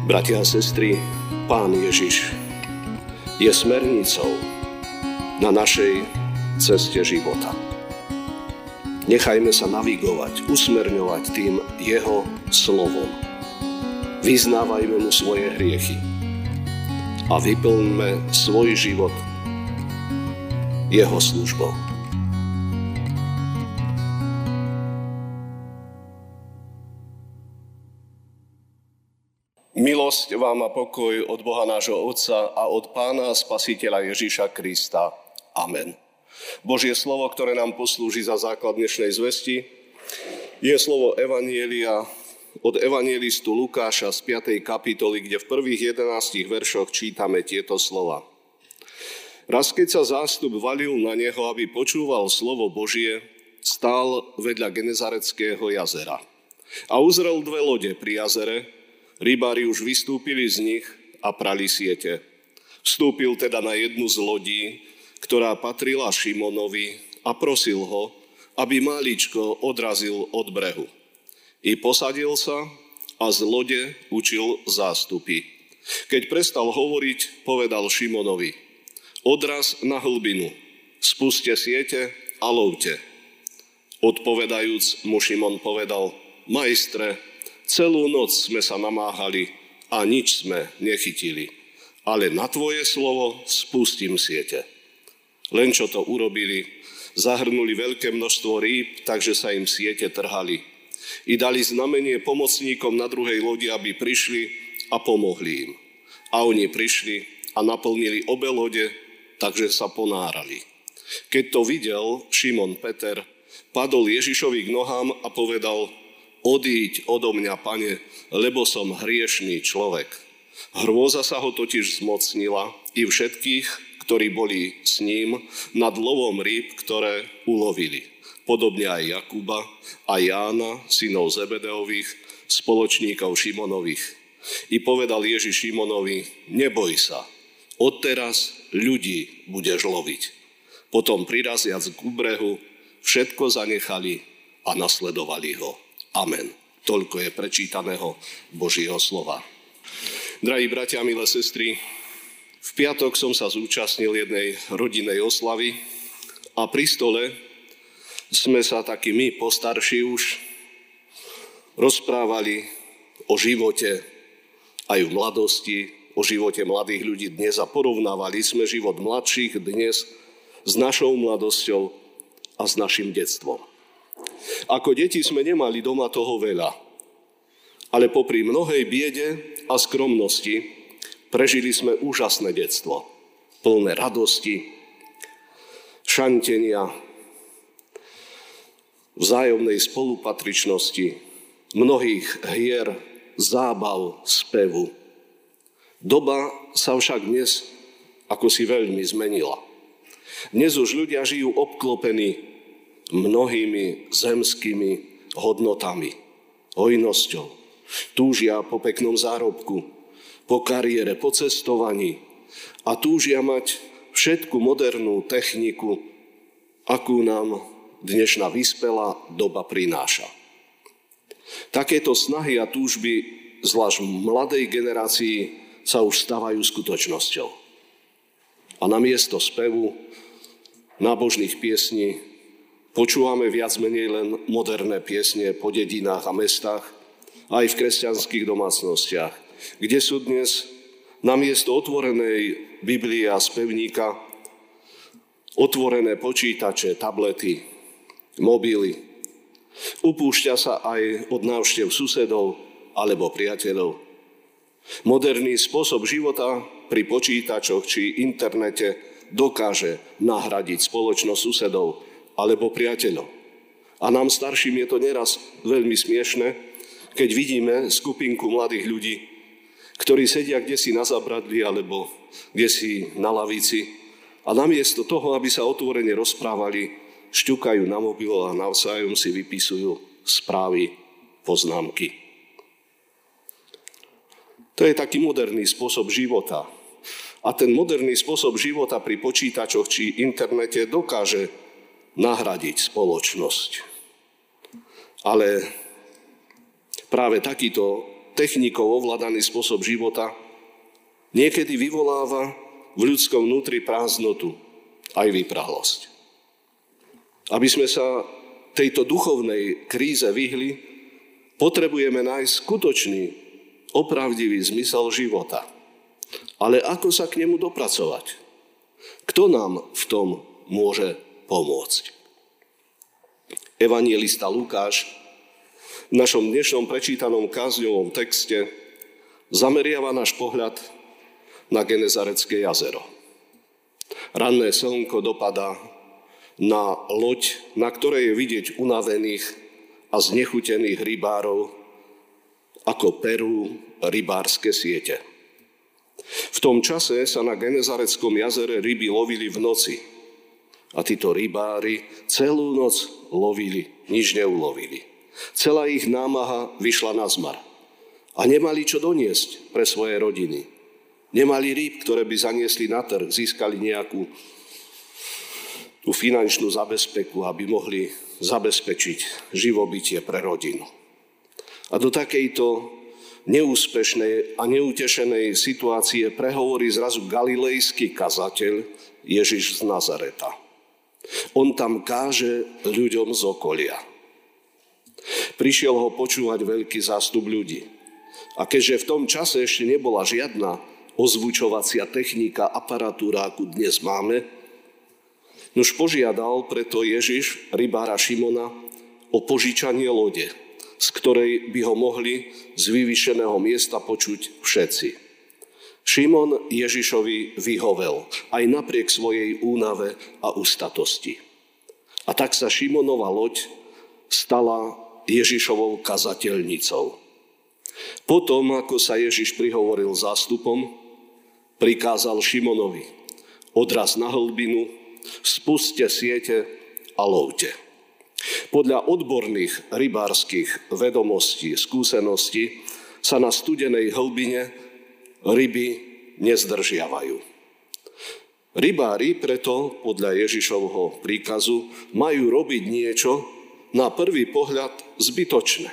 Bratia a sestry, Pán Ježiš je smernicou na našej ceste života. Nechajme sa navigovať, usmerňovať tým Jeho slovom. Vyznávajme Mu svoje hriechy a vyplňme svoj život Jeho službou. Milosť vám a pokoj od Boha nášho Otca a od Pána Spasiteľa Ježíša Krista. Amen. Božie slovo, ktoré nám poslúži za základ dnešnej zvesti, je slovo Evanielia od evanielistu Lukáša z 5. kapitoly, kde v prvých 11 veršoch čítame tieto slova. Raz, keď sa zástup valil na neho, aby počúval slovo Božie, stál vedľa Genezareckého jazera. A uzrel dve lode pri jazere, Rybári už vystúpili z nich a prali siete. Vstúpil teda na jednu z lodí, ktorá patrila Šimonovi a prosil ho, aby máličko odrazil od brehu. I posadil sa a z lode učil zástupy. Keď prestal hovoriť, povedal Šimonovi, odraz na hlbinu, spuste siete a lovte. Odpovedajúc mu Šimon povedal, majstre, Celú noc sme sa namáhali a nič sme nechytili. Ale na tvoje slovo spustím siete. Len čo to urobili, zahrnuli veľké množstvo rýb, takže sa im siete trhali. I dali znamenie pomocníkom na druhej lodi, aby prišli a pomohli im. A oni prišli a naplnili obe lode, takže sa ponárali. Keď to videl Šimon Peter, padol Ježišovi k nohám a povedal, odíď odo mňa, pane, lebo som hriešný človek. Hrôza sa ho totiž zmocnila i všetkých, ktorí boli s ním nad lovom rýb, ktoré ulovili. Podobne aj Jakuba a Jána, synov Zebedeových, spoločníkov Šimonových. I povedal Ježiš Šimonovi, neboj sa, odteraz ľudí budeš loviť. Potom priraziac k brehu, všetko zanechali a nasledovali ho. Amen. Toľko je prečítaného Božieho slova. Drahí bratia, milé sestry, v piatok som sa zúčastnil jednej rodinej oslavy a pri stole sme sa takí my, postarší už, rozprávali o živote aj v mladosti, o živote mladých ľudí dnes a porovnávali sme život mladších dnes s našou mladosťou a s našim detstvom. Ako deti sme nemali doma toho veľa, ale popri mnohej biede a skromnosti prežili sme úžasné detstvo, plné radosti, šantenia, vzájomnej spolupatričnosti, mnohých hier, zábav, spevu. Doba sa však dnes ako si veľmi zmenila. Dnes už ľudia žijú obklopení mnohými zemskými hodnotami, hojnosťou. Túžia po peknom zárobku, po kariére, po cestovaní a túžia mať všetku modernú techniku, akú nám dnešná vyspelá doba prináša. Takéto snahy a túžby, zvlášť v mladej generácii, sa už stávajú skutočnosťou. A na miesto spevu, nábožných piesní Počúvame viac menej len moderné piesne po dedinách a mestách, aj v kresťanských domácnostiach, kde sú dnes na miesto otvorenej Biblie a spevníka otvorené počítače, tablety, mobily. Upúšťa sa aj od návštev susedov alebo priateľov. Moderný spôsob života pri počítačoch či internete dokáže nahradiť spoločnosť susedov, alebo priateľov. A nám starším je to neraz veľmi smiešne, keď vidíme skupinku mladých ľudí, ktorí sedia kde si na zabradli alebo kde si na lavici a namiesto toho, aby sa otvorene rozprávali, šťukajú na mobil a navzájom si vypisujú správy, poznámky. To je taký moderný spôsob života. A ten moderný spôsob života pri počítačoch či internete dokáže nahradiť spoločnosť. Ale práve takýto technikou ovládaný spôsob života niekedy vyvoláva v ľudskom vnútri prázdnotu, aj vyprahlosť. Aby sme sa tejto duchovnej kríze vyhli, potrebujeme nájsť skutočný, opravdivý zmysel života. Ale ako sa k nemu dopracovať? Kto nám v tom môže pomôcť? Evangelista Lukáš v našom dnešnom prečítanom kázňovom texte zameriava náš pohľad na Genezarecké jazero. Ranné slnko dopadá na loď, na ktorej je vidieť unavených a znechutených rybárov, ako perú rybárske siete. V tom čase sa na Genezareckom jazere ryby lovili v noci. A títo rybári celú noc lovili, nič neulovili. Celá ich námaha vyšla na zmar. A nemali čo doniesť pre svoje rodiny. Nemali rýb, ktoré by zaniesli na trh, získali nejakú tú finančnú zabezpeku, aby mohli zabezpečiť živobytie pre rodinu. A do takejto neúspešnej a neutešenej situácie prehovorí zrazu galilejský kazateľ Ježiš z Nazareta. On tam káže ľuďom z okolia. Prišiel ho počúvať veľký zástup ľudí. A keďže v tom čase ešte nebola žiadna ozvučovacia technika, aparatúra, akú dnes máme. Nož požiadal preto Ježiš rybára Šimona o požičanie lode, z ktorej by ho mohli z vyvyšeného miesta počuť všetci. Šimon Ježišovi vyhovel aj napriek svojej únave a ustatosti. A tak sa Šimonova loď stala Ježišovou kazateľnicou. Potom, ako sa Ježiš prihovoril zástupom, prikázal Šimonovi, odraz na hlbinu, spuste siete a lovte. Podľa odborných rybárskych vedomostí, skúseností sa na studenej hlbine ryby nezdržiavajú. Rybári preto podľa Ježišovho príkazu majú robiť niečo na prvý pohľad zbytočné.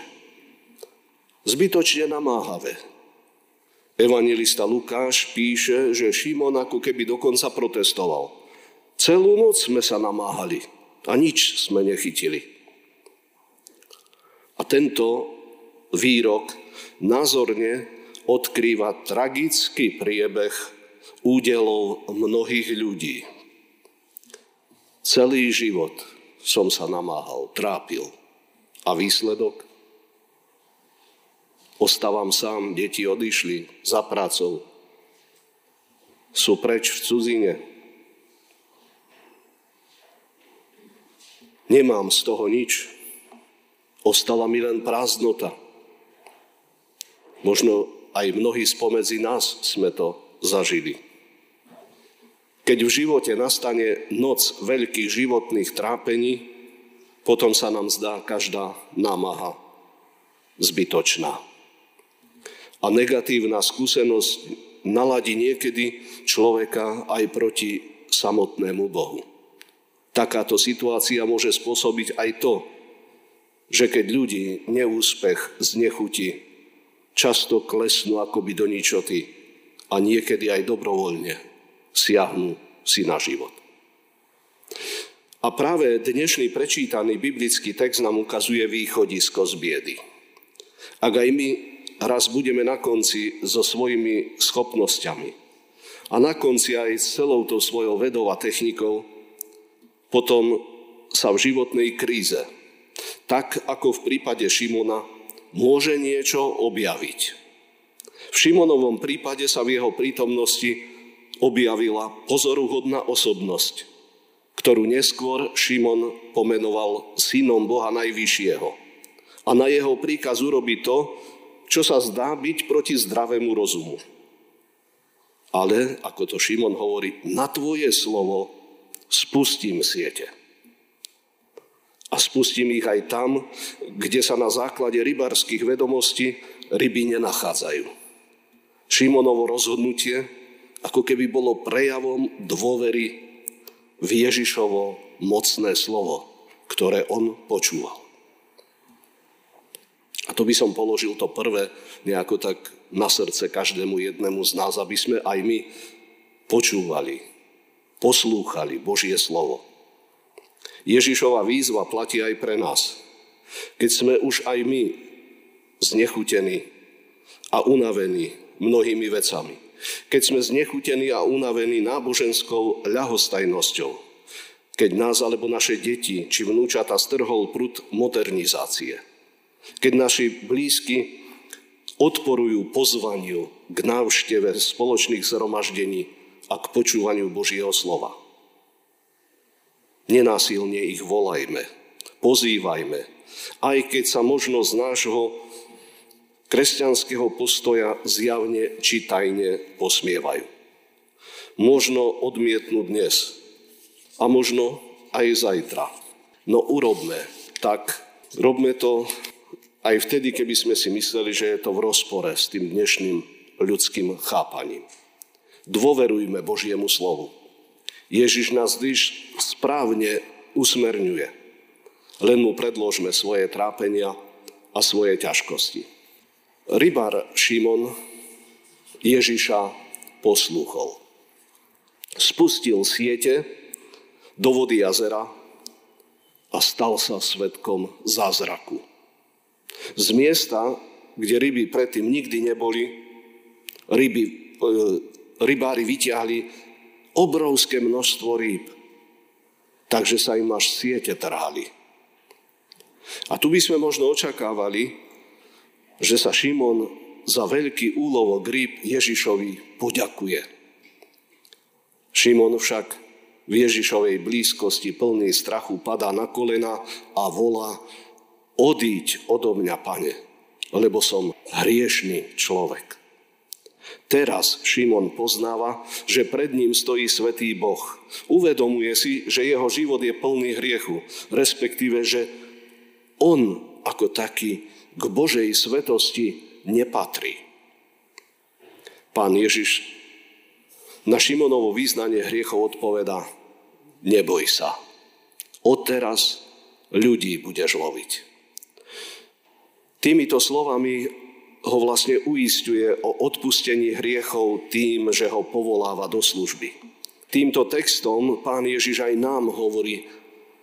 Zbytočne namáhavé, Evangelista Lukáš píše, že Šimon ako keby dokonca protestoval. Celú noc sme sa namáhali a nič sme nechytili. A tento výrok názorne odkrýva tragický priebeh údelov mnohých ľudí. Celý život som sa namáhal, trápil. A výsledok? Ostávam sám, deti odišli za prácou. Sú preč v cudzine. Nemám z toho nič. Ostala mi len prázdnota. Možno aj mnohí spomedzi nás sme to zažili. Keď v živote nastane noc veľkých životných trápení, potom sa nám zdá každá námaha zbytočná a negatívna skúsenosť naladí niekedy človeka aj proti samotnému Bohu. Takáto situácia môže spôsobiť aj to, že keď ľudí neúspech znechutí, často klesnú akoby do ničoty a niekedy aj dobrovoľne siahnu si na život. A práve dnešný prečítaný biblický text nám ukazuje východisko z biedy. Ak aj my raz budeme na konci so svojimi schopnosťami a na konci aj s celou tou svojou vedou a technikou, potom sa v životnej kríze, tak ako v prípade Šimona, môže niečo objaviť. V Šimonovom prípade sa v jeho prítomnosti objavila pozoruhodná osobnosť, ktorú neskôr Šimon pomenoval synom Boha Najvyššieho. A na jeho príkaz urobí to, čo sa zdá byť proti zdravému rozumu. Ale, ako to Šimon hovorí, na tvoje slovo spustím siete. A spustím ich aj tam, kde sa na základe rybarských vedomostí ryby nenachádzajú. Šimonovo rozhodnutie ako keby bolo prejavom dôvery v Ježišovo mocné slovo, ktoré on počúval. A to by som položil to prvé nejako tak na srdce každému jednému z nás, aby sme aj my počúvali, poslúchali Božie slovo. Ježišova výzva platí aj pre nás. Keď sme už aj my znechutení a unavení mnohými vecami. Keď sme znechutení a unavení náboženskou ľahostajnosťou. Keď nás alebo naše deti či vnúčata strhol prúd modernizácie. Keď naši blízky odporujú pozvaniu k návšteve spoločných zhromaždení a k počúvaniu Božieho slova. Nenásilne ich volajme, pozývajme, aj keď sa možno z nášho kresťanského postoja zjavne či tajne posmievajú. Možno odmietnú dnes a možno aj zajtra. No urobme tak, robme to aj vtedy, keby sme si mysleli, že je to v rozpore s tým dnešným ľudským chápaním. Dôverujme Božiemu slovu. Ježiš nás vždy správne usmerňuje. Len mu predložme svoje trápenia a svoje ťažkosti. Rybár Šimon Ježiša poslúchol. Spustil siete do vody jazera a stal sa svetkom zázraku. Z miesta, kde ryby predtým nikdy neboli, ryby, e, rybári vyťahli obrovské množstvo rýb, takže sa im až siete trhali. A tu by sme možno očakávali, že sa Šimon za veľký úlovok rýb Ježišovi poďakuje. Šimon však v Ježišovej blízkosti plný strachu padá na kolena a volá odíď odo mňa, pane, lebo som hriešný človek. Teraz Šimon poznáva, že pred ním stojí svetý Boh. Uvedomuje si, že jeho život je plný hriechu, respektíve, že on ako taký k Božej svetosti nepatrí. Pán Ježiš na Šimonovo význanie hriechov odpovedá, neboj sa, odteraz ľudí budeš loviť. Týmito slovami ho vlastne uistuje o odpustení hriechov tým, že ho povoláva do služby. Týmto textom pán Ježiš aj nám hovorí,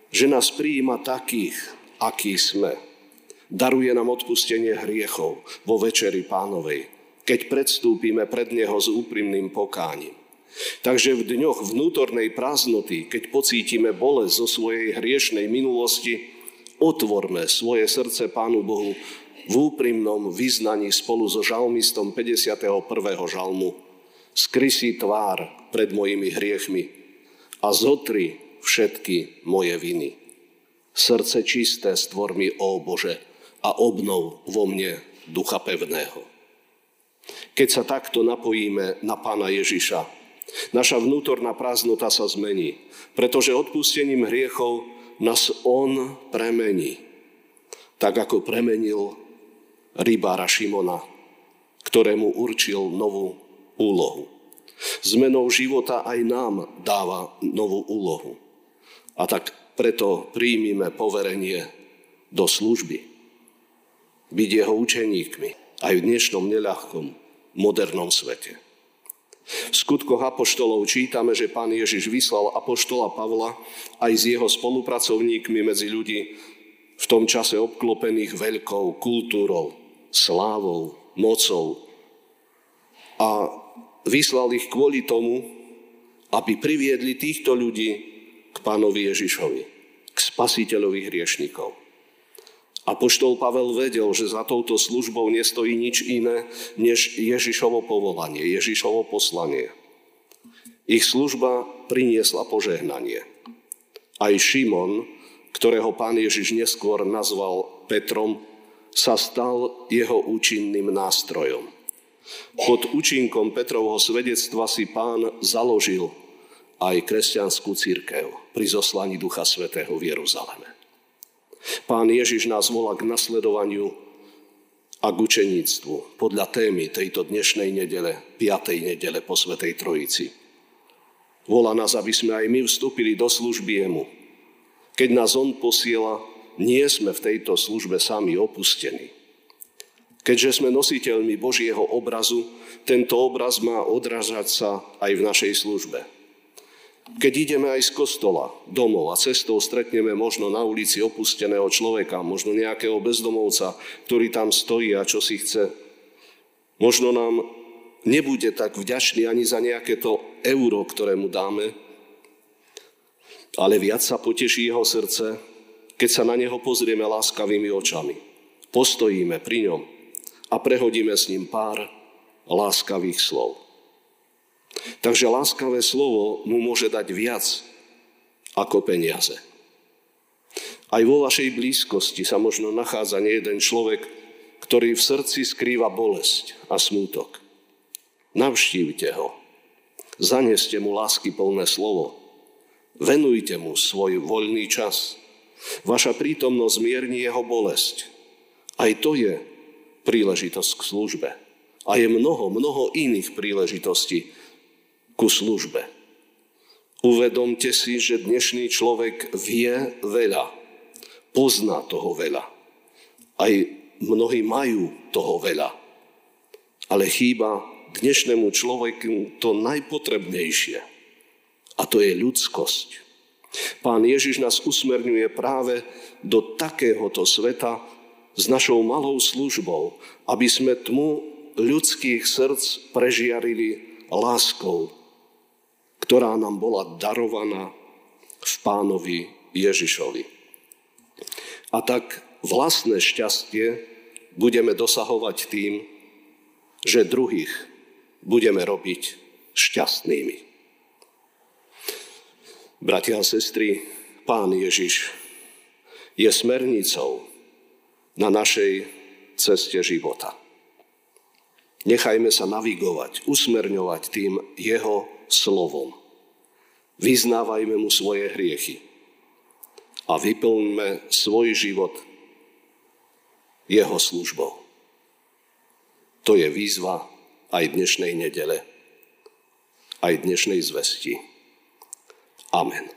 že nás prijíma takých, akí sme. Daruje nám odpustenie hriechov vo večeri pánovej, keď predstúpime pred Neho s úprimným pokáním. Takže v dňoch vnútornej prázdnoty, keď pocítime bolesť zo svojej hriešnej minulosti, otvorme svoje srdce Pánu Bohu v úprimnom vyznaní spolu so žalmistom 51. žalmu. Skry si tvár pred mojimi hriechmi a zotri všetky moje viny. Srdce čisté stvor mi, ó Bože, a obnov vo mne ducha pevného. Keď sa takto napojíme na Pána Ježiša, naša vnútorná prázdnota sa zmení, pretože odpustením hriechov nás On premení, tak ako premenil rybára Šimona, ktorému určil novú úlohu. Zmenou života aj nám dáva novú úlohu. A tak preto príjmime poverenie do služby. Byť jeho učeníkmi aj v dnešnom neľahkom modernom svete. V skutkoch apoštolov čítame, že pán Ježiš vyslal apoštola Pavla aj s jeho spolupracovníkmi medzi ľudí v tom čase obklopených veľkou kultúrou, slávou, mocou. A vyslal ich kvôli tomu, aby priviedli týchto ľudí k pánovi Ježišovi, k spasiteľovi hriešnikov. Apoštol Pavel vedel, že za touto službou nestojí nič iné, než Ježišovo povolanie, Ježišovo poslanie. Ich služba priniesla požehnanie. Aj Šimon, ktorého pán Ježiš neskôr nazval Petrom, sa stal jeho účinným nástrojom. Pod účinkom Petrovho svedectva si pán založil aj kresťanskú církev pri zoslaní Ducha Svetého v Jeruzaleme. Pán Ježiš nás volá k nasledovaniu a k učeníctvu podľa témy tejto dnešnej nedele, 5. nedele po Svetej Trojici. Volá nás, aby sme aj my vstúpili do služby Jemu. Keď nás On posiela, nie sme v tejto službe sami opustení. Keďže sme nositeľmi Božieho obrazu, tento obraz má odrážať sa aj v našej službe. Keď ideme aj z kostola, domov a cestou stretneme možno na ulici opusteného človeka, možno nejakého bezdomovca, ktorý tam stojí a čo si chce, možno nám nebude tak vďačný ani za nejaké to euro, ktoré mu dáme, ale viac sa poteší jeho srdce, keď sa na neho pozrieme láskavými očami. Postojíme pri ňom a prehodíme s ním pár láskavých slov. Takže láskavé slovo mu môže dať viac ako peniaze. Aj vo vašej blízkosti sa možno nachádza jeden človek, ktorý v srdci skrýva bolesť a smútok. Navštívte ho. Zaneste mu lásky plné slovo. Venujte mu svoj voľný čas. Vaša prítomnosť mierni jeho bolesť. Aj to je príležitosť k službe. A je mnoho, mnoho iných príležitostí ku službe. Uvedomte si, že dnešný človek vie veľa, pozná toho veľa. Aj mnohí majú toho veľa. Ale chýba dnešnému človeku to najpotrebnejšie. A to je ľudskosť. Pán Ježiš nás usmerňuje práve do takéhoto sveta, s našou malou službou, aby sme tmu ľudských srdc prežiarili láskou, ktorá nám bola darovaná v pánovi Ježišovi. A tak vlastné šťastie budeme dosahovať tým, že druhých budeme robiť šťastnými. Bratia a sestry, Pán Ježiš je smernicou, na našej ceste života. Nechajme sa navigovať, usmerňovať tým jeho slovom. Vyznávajme mu svoje hriechy a vyplňme svoj život jeho službou. To je výzva aj dnešnej nedele, aj dnešnej zvesti. Amen.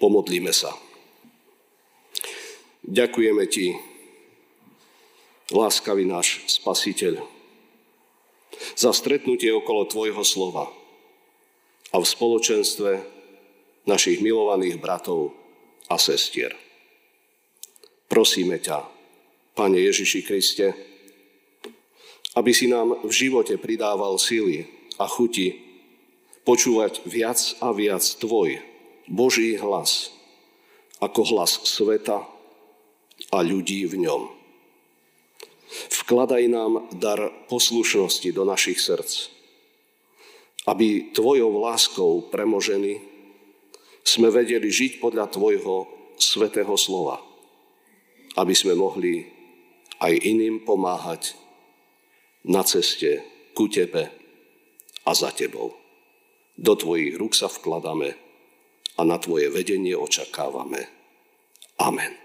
Pomodlíme sa. Ďakujeme Ti, láskavý náš Spasiteľ, za stretnutie okolo Tvojho slova a v spoločenstve našich milovaných bratov a sestier. Prosíme ťa, Pane Ježiši Kriste, aby si nám v živote pridával sily a chuti počúvať viac a viac Tvoj, Boží hlas, ako hlas sveta, a ľudí v ňom. Vkladaj nám dar poslušnosti do našich srdc, aby Tvojou láskou premožení sme vedeli žiť podľa Tvojho svetého slova, aby sme mohli aj iným pomáhať na ceste ku Tebe a za Tebou. Do Tvojich rúk sa vkladáme a na Tvoje vedenie očakávame. Amen.